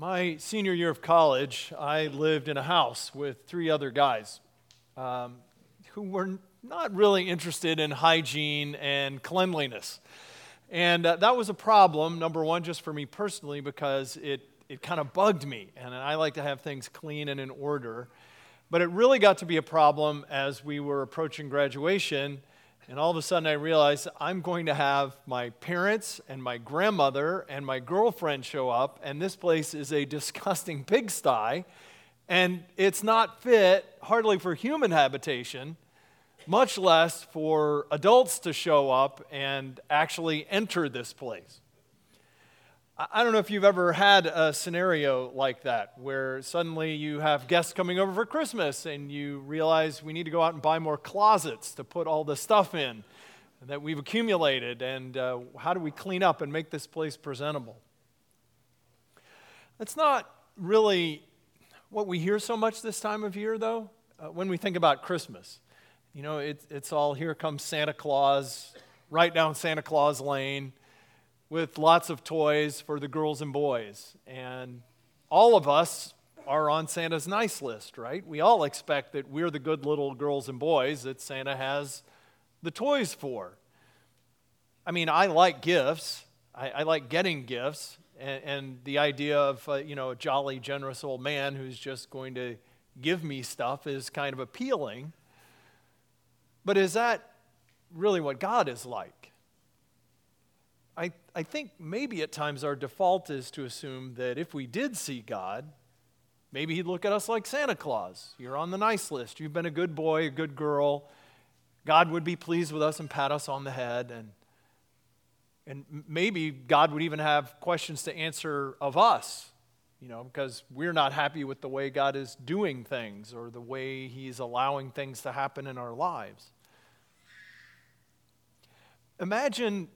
My senior year of college, I lived in a house with three other guys um, who were not really interested in hygiene and cleanliness. And uh, that was a problem, number one, just for me personally, because it, it kind of bugged me. And I like to have things clean and in order. But it really got to be a problem as we were approaching graduation. And all of a sudden, I realized I'm going to have my parents and my grandmother and my girlfriend show up, and this place is a disgusting pigsty, and it's not fit hardly for human habitation much less for adults to show up and actually enter this place. I don't know if you've ever had a scenario like that where suddenly you have guests coming over for Christmas and you realize we need to go out and buy more closets to put all the stuff in that we've accumulated and uh, how do we clean up and make this place presentable. That's not really what we hear so much this time of year, though, uh, when we think about Christmas. You know, it, it's all here comes Santa Claus, right down Santa Claus Lane, with lots of toys for the girls and boys. And all of us are on Santa's nice list, right? We all expect that we're the good little girls and boys that Santa has the toys for. I mean, I like gifts, I, I like getting gifts. And, and the idea of, uh, you know, a jolly, generous old man who's just going to give me stuff is kind of appealing. But is that really what God is like? I, think maybe at times our default is to assume that if we did see God, maybe He'd look at us like Santa Claus. You're on the nice list. You've been a good boy, a good girl. God would be pleased with us and pat us on the head. And, and maybe God would even have questions to answer of us you know, because we're not happy with the way God is doing things or the way He's allowing things to happen in our lives. Imagine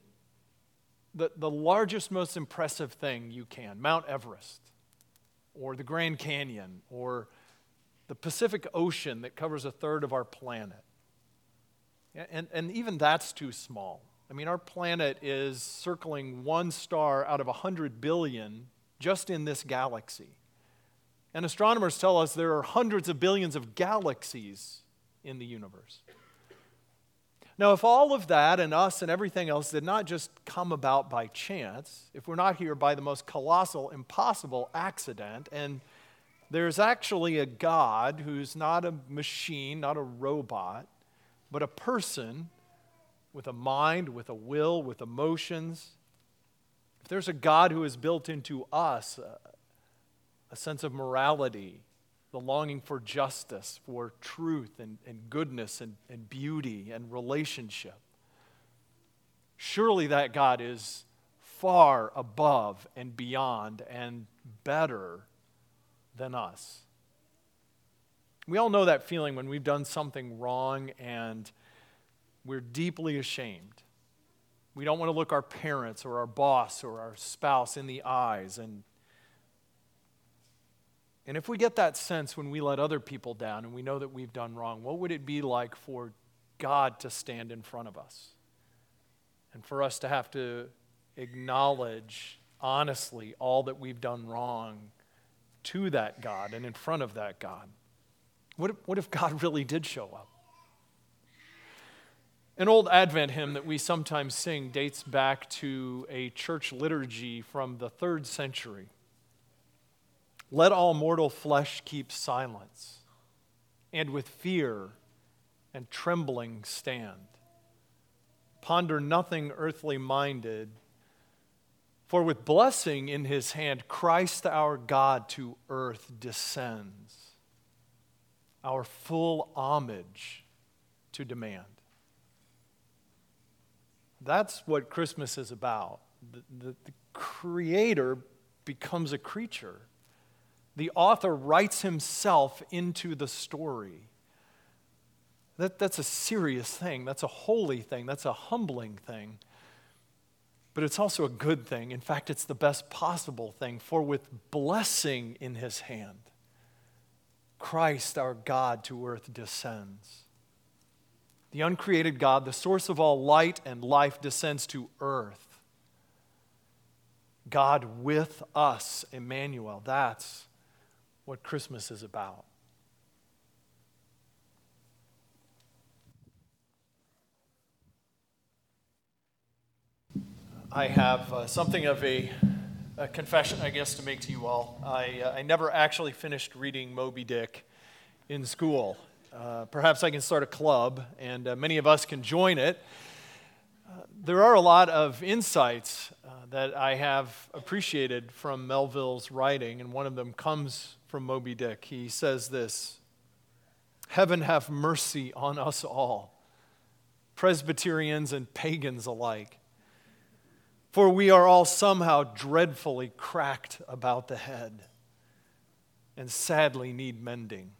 the, the largest, most impressive thing you can Mount Everest, or the Grand Canyon, or the Pacific Ocean that covers a third of our planet. And, and even that's too small. I mean, our planet is circling one star out of 100 billion just in this galaxy. And astronomers tell us there are hundreds of billions of galaxies in the universe. Now, if all of that and us and everything else did not just come about by chance, if we're not here by the most colossal, impossible accident, and there's actually a God who's not a machine, not a robot, but a person with a mind, with a will, with emotions, if there's a God who has built into us a, a sense of morality, the longing for justice, for truth and, and goodness and, and beauty and relationship, surely that God is far above and beyond and better than us. We all know that feeling when we've done something wrong and we're deeply ashamed. We don't want to look our parents or our boss or our spouse in the eyes. And, and if we get that sense when we let other people down and we know that we've done wrong, what would it be like for God to stand in front of us? And for us to have to acknowledge honestly all that we've done wrong to that God and in front of that God? What if, what if God really did show up? An old Advent hymn that we sometimes sing dates back to a church liturgy from the third century. Let all mortal flesh keep silence, and with fear and trembling stand. Ponder nothing earthly minded, for with blessing in his hand, Christ our God to earth descends, our full homage to demand. That's what Christmas is about. The, the, the, creator becomes a creature. The author writes himself into the story. That, that's a serious thing. That's a holy thing. That's a humbling thing. But it's also a good thing. In fact, it's the best possible thing. For with blessing in his hand, Christ our God to earth descends. The uncreated God, the source of all light and life, descends to earth. God with us, Emmanuel. That's what Christmas is about. I have uh, something of a, a, confession, I guess, to make to you all. I, uh, I never actually finished reading Moby Dick in school. Uh, perhaps I can start a club, and uh, many of us can join it. Uh, there are a lot of insights uh, that I have appreciated from Melville's writing, and one of them comes from Moby Dick. He says this Heaven have mercy on us all, Presbyterians and pagans alike. For we are all somehow dreadfully cracked about the head and sadly need mending.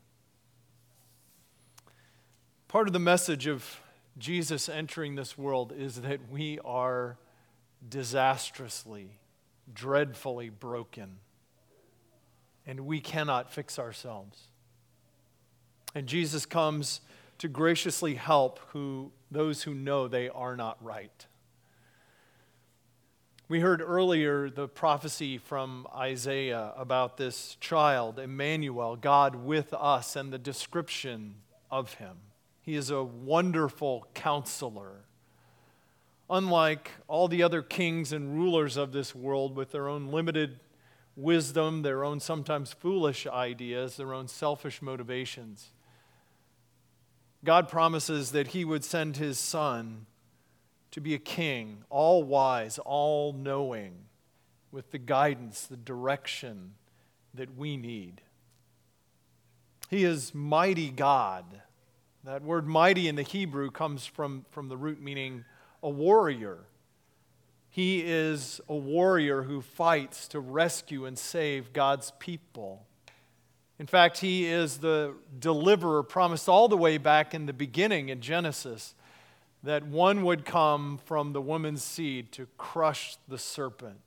Part of the message of Jesus entering this world is that we are disastrously, dreadfully broken, and we cannot fix ourselves. And Jesus comes to graciously help who, those who know they are not right. We heard earlier the prophecy from Isaiah about this child, Emmanuel, God with us, and the description of him. He is a wonderful counselor. Unlike all the other kings and rulers of this world with their own limited wisdom, their own sometimes foolish ideas, their own selfish motivations, God promises that He would send His Son to be a king, all wise, all knowing, with the guidance, the direction that we need. He is mighty God. That word mighty in the Hebrew comes from, from the root meaning a warrior. He is a warrior who fights to rescue and save God's people. In fact, he is the deliverer promised all the way back in the beginning in Genesis that one would come from the woman's seed to crush the serpent,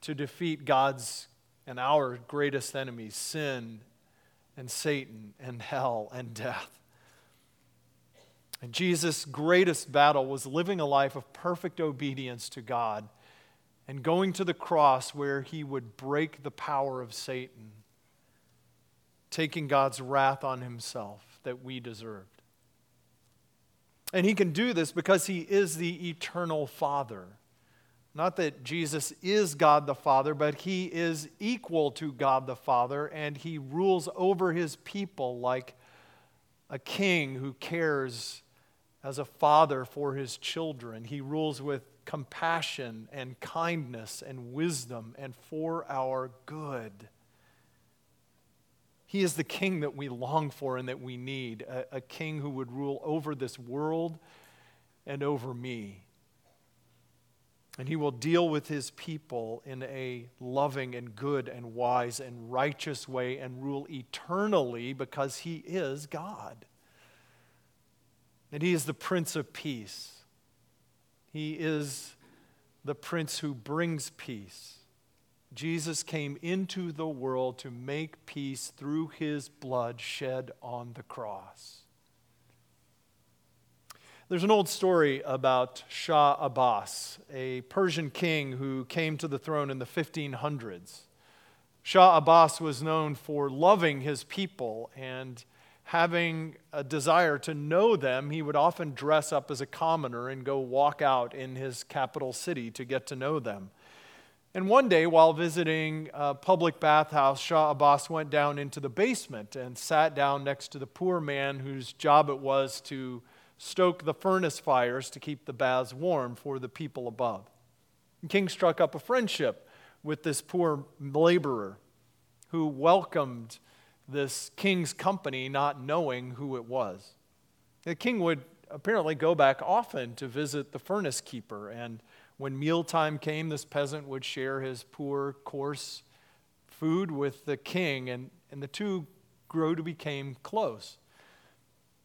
to defeat God's and our greatest enemies, sin and Satan and hell and death. And Jesus' greatest battle was living a life of perfect obedience to God and going to the cross where he would break the power of Satan, taking God's wrath on himself that we deserved. And he can do this because he is the eternal Father. Not that Jesus is God the Father, but he is equal to God the Father, and he rules over his people like a king who cares as a father for his children. He rules with compassion and kindness and wisdom and for our good. He is the king that we long for and that we need, a, a, king who would rule over this world and over me. And he will deal with his people in a loving and good and wise and righteous way and rule eternally because he is God. And he is the Prince of Peace. He is the Prince who brings peace. Jesus came into the world to make peace through his blood shed on the cross. There's an old story about Shah Abbas, a Persian king who came to the throne in the 1500s. Shah Abbas was known for loving his people and having a desire to know them. He would often dress up as a commoner and go walk out in his capital city to get to know them. And one day, while visiting a public bathhouse, Shah Abbas went down into the basement and sat down next to the poor man whose job it was to stoke the furnace fires to keep the baths warm for the people above. The king struck up a friendship with this poor laborer who welcomed this king's company, not knowing who it was. The king would apparently go back often to visit the furnace keeper and when mealtime came, this peasant would share his poor, coarse food with the king, and, and the two grew to become close.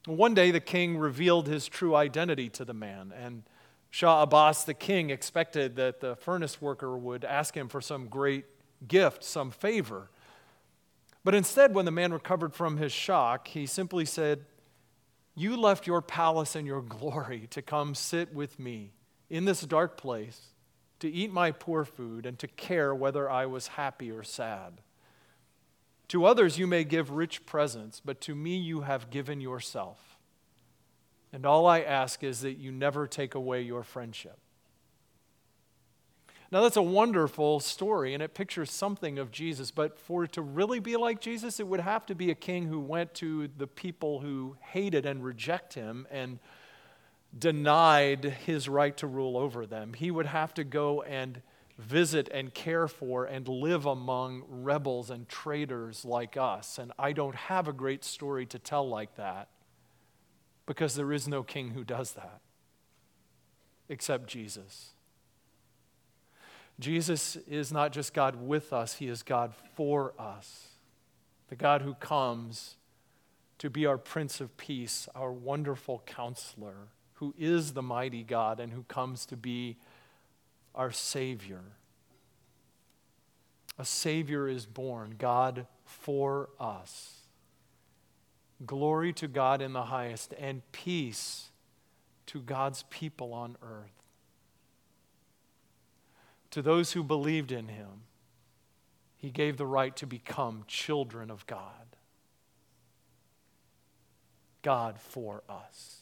One day, the king revealed his true identity to the man, and Shah Abbas, the king, expected that the furnace worker would ask him for some great gift, some favor. But instead, when the man recovered from his shock, he simply said, You left your palace and your glory to come sit with me in this dark place to eat my poor food, and to care whether I was happy or sad. To others you may give rich presents, but to me you have given yourself. And all I ask is that you never take away your friendship. Now, that's a wonderful story, and it pictures something of Jesus. But for it to really be like Jesus, it would have to be a king who went to the people who hated and reject him and denied his right to rule over them. He would have to go and visit and care for and live among rebels and traitors like us. And I don't have a great story to tell like that because there is no king who does that except Jesus. Jesus is not just God with us, He is God for us. The God who comes to be our Prince of Peace, our wonderful counselor, who is the mighty God and who comes to be our Savior. A Savior is born, God for us. Glory to God in the highest, and peace to God's people on earth. To those who believed in him, he gave the right to become children of God. God for us.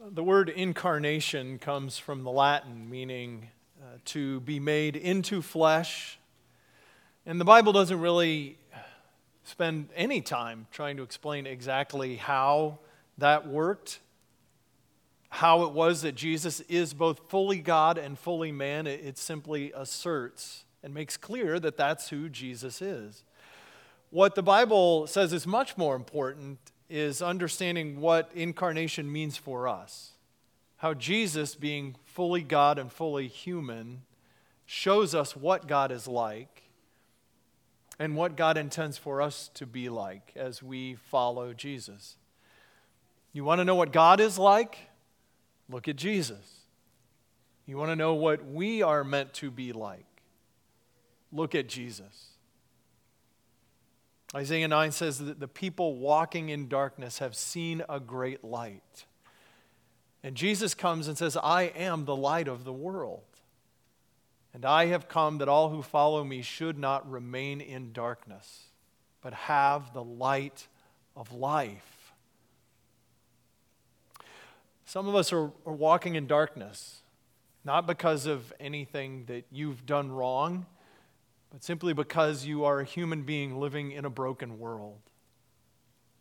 The word incarnation comes from the Latin, meaning uh, to be made into flesh. And the Bible doesn't really spend any time trying to explain exactly how that worked, how it was that Jesus is both fully God and fully man. It, simply asserts and makes clear that that's who Jesus is. What the Bible says is much more important is understanding what incarnation means for us. How Jesus, being fully God and fully human, shows us what God is like and what God intends for us to be like as we follow Jesus. You want to know what God is like? Look at Jesus. You want to know what we are meant to be like? Look at Jesus. Isaiah 9 says that the people walking in darkness have seen a great light. And Jesus comes and says, I am the light of the world. And I have come that all who follow me should not remain in darkness, but have the light of life. Some of us are, are walking in darkness, not because of anything that you've done wrong but simply because you are a human being living in a broken world.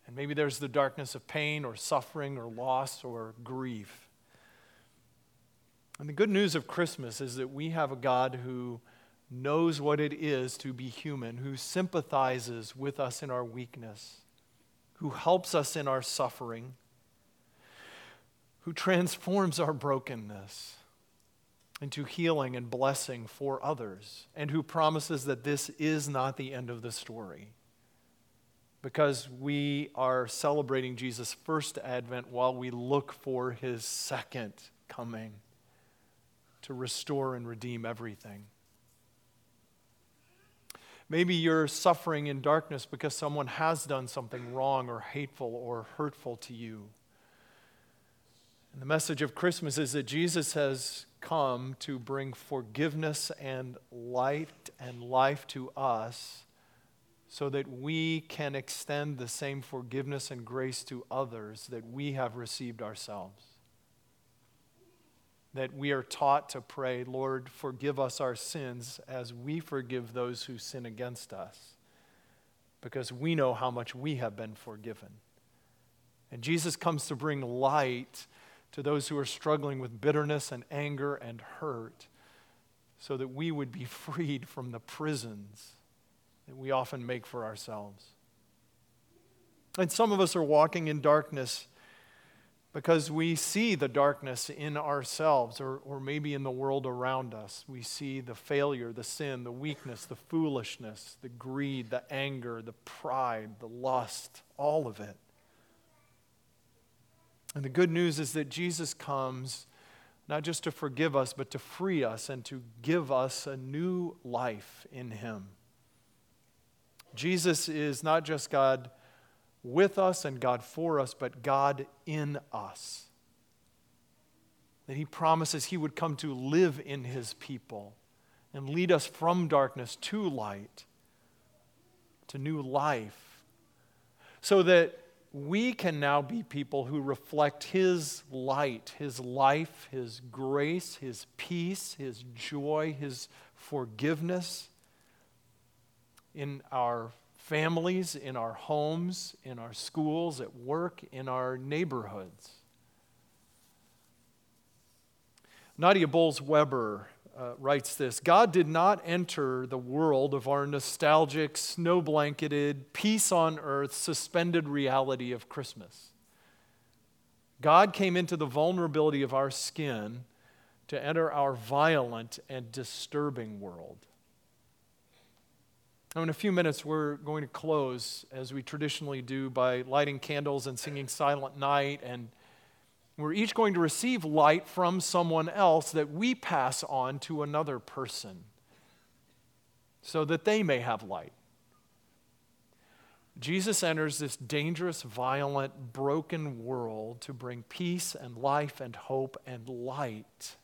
And maybe there's the darkness of pain or suffering or loss or grief. And the good news of Christmas is that we have a God who knows what it is to be human, who sympathizes with us in our weakness, who helps us in our suffering, who transforms our brokenness into healing and blessing for others, and who promises that this is not the end of the story. Because we are celebrating Jesus' first advent while we look for his second coming to restore and redeem everything. Maybe you're suffering in darkness because someone has done something wrong or hateful or hurtful to you. And the message of Christmas is that Jesus has come to bring forgiveness and light and life to us so that we can extend the same forgiveness and grace to others that we have received ourselves. That we are taught to pray, Lord, forgive us our sins as we forgive those who sin against us, because we know how much we have been forgiven. And Jesus comes to bring light to those who are struggling with bitterness and anger and hurt, so that we would be freed from the prisons that we often make for ourselves. And some of us are walking in darkness because we see the darkness in ourselves or, or maybe in the world around us. We see the failure, the sin, the weakness, the foolishness, the greed, the anger, the pride, the lust, all of it. And the good news is that Jesus comes not just to forgive us, but to free us and to give us a new life in Him. Jesus is not just God with us and God for us, but God in us. that he promises he would come to live in his people and lead us from darkness to light, to new life, so that we can now be people who reflect his light, his life, his grace, his peace, his joy, his forgiveness in our families, in our homes, in our schools, at work, in our neighborhoods. Nadia Bolz Weber uh, writes this God did not enter the world of our nostalgic, snow blanketed, peace on earth, suspended reality of Christmas. God came into the vulnerability of our skin to enter our violent and disturbing world. Now, in a few minutes, we're going to close, as we traditionally do, by lighting candles and singing Silent Night. And we're each going to receive light from someone else that we pass on to another person so that they may have light. Jesus enters this dangerous, violent, broken world to bring peace and life and hope and light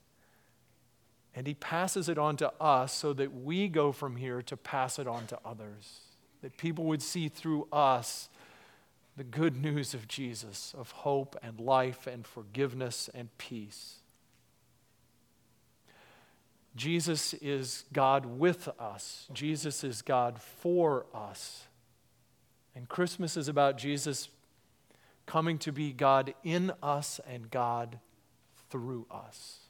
and he passes it on to us so that we go from here to pass it on to others. That people would see through us the good news of Jesus, of hope and life and forgiveness and peace. Jesus is God with us, Jesus is God for us. And Christmas is about Jesus coming to be God in us and God through us.